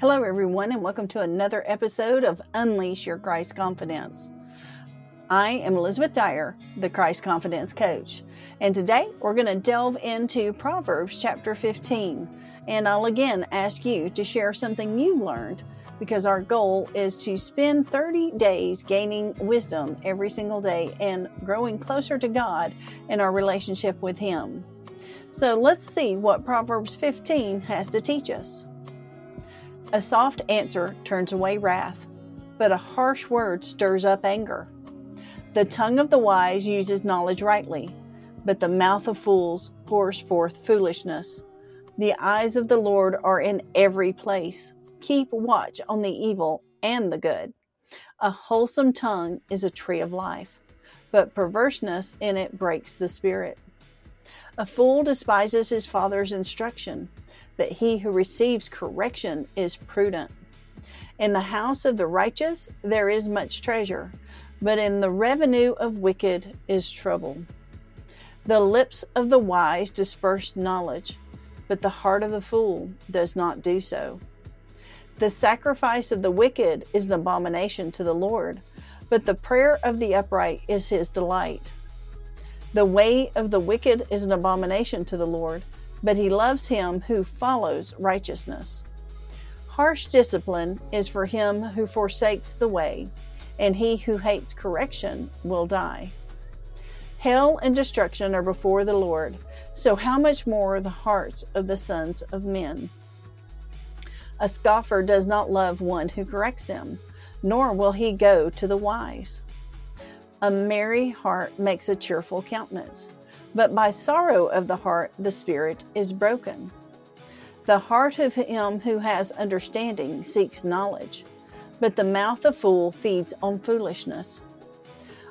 Hello, everyone, and welcome to another episode of Unleash Your Christ Confidence. I am Elizabeth Dyer, the Christ Confidence Coach, and today we're going to delve into Proverbs chapter 15. And I'll again ask you to share something you've learned because our goal is to spend 30 days gaining wisdom every single day and growing closer to God in our relationship with Him. So let's see what Proverbs 15 has to teach us. A soft answer turns away wrath, but a harsh word stirs up anger. The tongue of the wise uses knowledge rightly, but the mouth of fools pours forth foolishness. The eyes of the Lord are in every place. Keep watch on the evil and the good. A wholesome tongue is a tree of life, but perverseness in it breaks the spirit. A fool despises his father's instruction, but he who receives correction is prudent. In the house of the righteous there is much treasure, but in the revenue of wicked is trouble. The lips of the wise disperse knowledge, but the heart of the fool does not do so. The sacrifice of the wicked is an abomination to the Lord, but the prayer of the upright is his delight. The way of the wicked is an abomination to the Lord, but he loves him who follows righteousness. Harsh discipline is for him who forsakes the way, and he who hates correction will die. Hell and destruction are before the Lord, so how much more the hearts of the sons of men? A scoffer does not love one who corrects him, nor will he go to the wise. A merry heart makes a cheerful countenance, but by sorrow of the heart the spirit is broken. The heart of him who has understanding seeks knowledge, but the mouth of fool feeds on foolishness.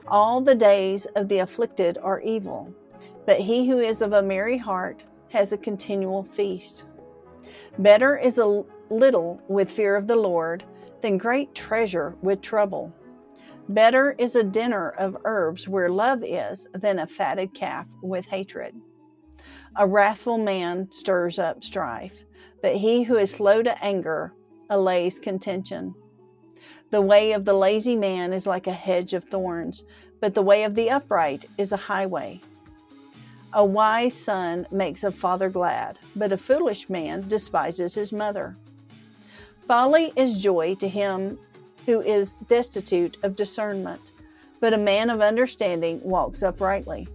All the days of the afflicted are evil, but he who is of a merry heart has a continual feast. Better is a little with fear of the Lord than great treasure with trouble. Better is a dinner of herbs where love is than a fatted calf with hatred. A wrathful man stirs up strife, but he who is slow to anger allays contention. The way of the lazy man is like a hedge of thorns, but the way of the upright is a highway. A wise son makes a father glad, but a foolish man despises his mother. Folly is joy to him who is destitute of discernment, but a man of understanding walks uprightly.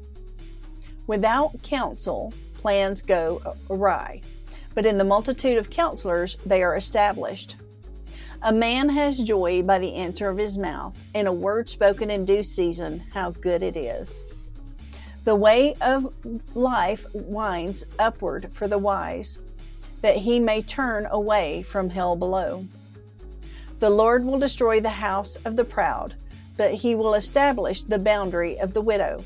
Without counsel, plans go awry, but in the multitude of counselors they are established. A man has joy by the answer of his mouth, and a word spoken in due season, how good it is. The way of life winds upward for the wise, that he may turn away from hell below. The Lord will destroy the house of the proud, but he will establish the boundary of the widow.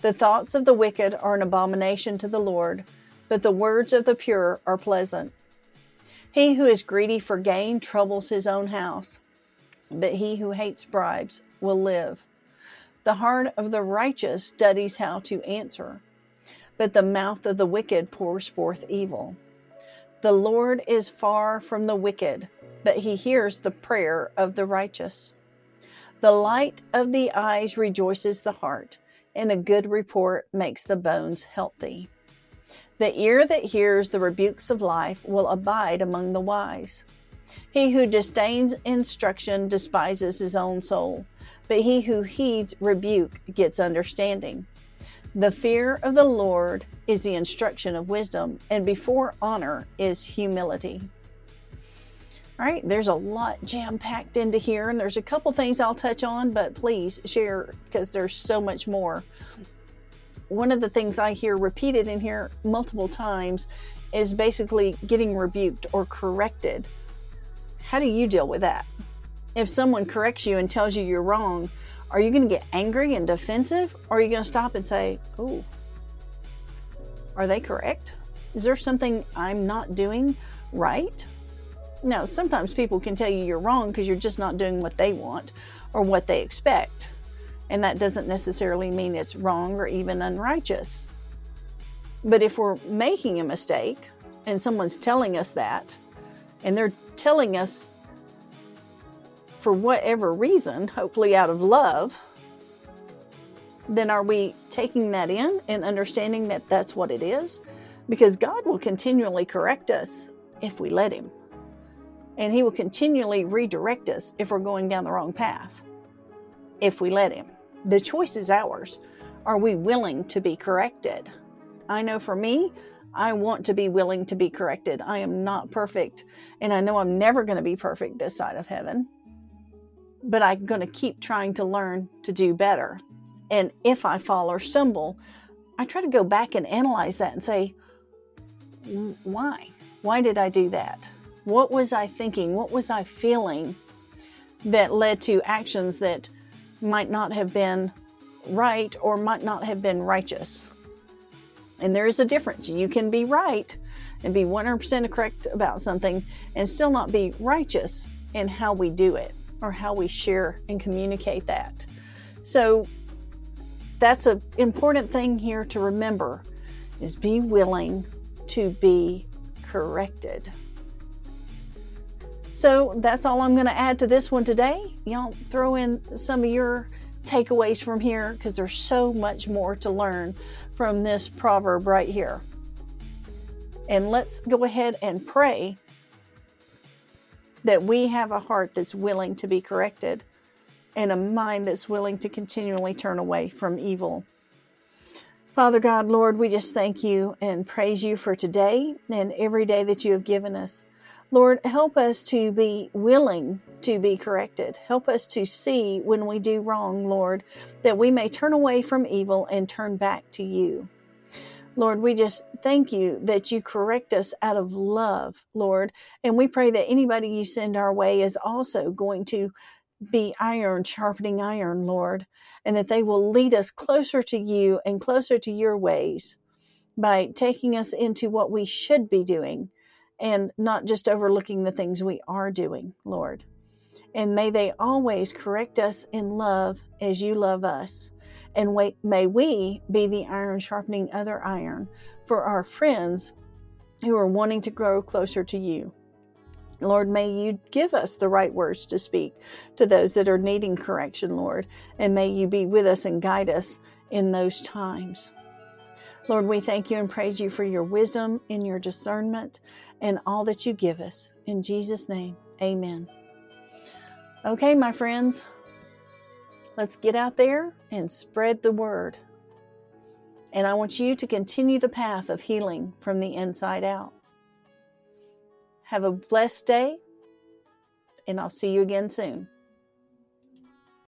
The thoughts of the wicked are an abomination to the Lord, but the words of the pure are pleasant. He who is greedy for gain troubles his own house, but he who hates bribes will live. The heart of the righteous studies how to answer, but the mouth of the wicked pours forth evil. The Lord is far from the wicked, but he hears the prayer of the righteous. The light of the eyes rejoices the heart, and a good report makes the bones healthy. The ear that hears the rebukes of life will abide among the wise. He who disdains instruction despises his own soul, but he who heeds rebuke gets understanding. The fear of the Lord is the instruction of wisdom, and before honor is humility. All right, there's a lot jam packed into here, and there's a couple things I'll touch on, but please share because there's so much more. One of the things I hear repeated in here multiple times is basically getting rebuked or corrected. How do you deal with that? If someone corrects you and tells you you're wrong, are you going to get angry and defensive? Or are you going to stop and say, Oh, are they correct? Is there something I'm not doing right? Now, sometimes people can tell you you're wrong because you're just not doing what they want or what they expect. And that doesn't necessarily mean it's wrong or even unrighteous. But if we're making a mistake and someone's telling us that, and they're telling us for whatever reason, hopefully out of love, then are we taking that in and understanding that that's what it is? Because God will continually correct us if we let Him. And He will continually redirect us if we're going down the wrong path, if we let Him. The choice is ours. Are we willing to be corrected? I know for me, I want to be willing to be corrected. I am not perfect, and I know I'm never going to be perfect this side of heaven, but I'm going to keep trying to learn to do better. And if I fall or stumble, I try to go back and analyze that and say, why? Why did I do that? What was I thinking? What was I feeling that led to actions that might not have been right or might not have been righteous? And there is a difference. You can be right and be 100% correct about something and still not be righteous in how we do it or how we share and communicate that. So that's an important thing here to remember is be willing to be corrected. So that's all I'm going to add to this one today. Y'all throw in some of your takeaways from here because there's so much more to learn from this proverb right here. And let's go ahead and pray that we have a heart that's willing to be corrected and a mind that's willing to continually turn away from evil. Father God, Lord, we just thank you and praise you for today and every day that you have given us. Lord, help us to be willing to be corrected. Help us to see when we do wrong, Lord, that we may turn away from evil and turn back to you. Lord, we just thank you that you correct us out of love, Lord. And we pray that anybody you send our way is also going to be iron sharpening iron, Lord, and that they will lead us closer to you and closer to your ways by taking us into what we should be doing and not just overlooking the things we are doing, Lord. And may they always correct us in love as you love us. And may we be the iron sharpening other iron for our friends who are wanting to grow closer to you. Lord, may you give us the right words to speak to those that are needing correction, Lord, and may you be with us and guide us in those times. Lord, we thank you and praise you for your wisdom and your discernment and all that you give us. In Jesus' name, amen. Okay, my friends, let's get out there and spread the word. And I want you to continue the path of healing from the inside out. Have a blessed day, and I'll see you again soon.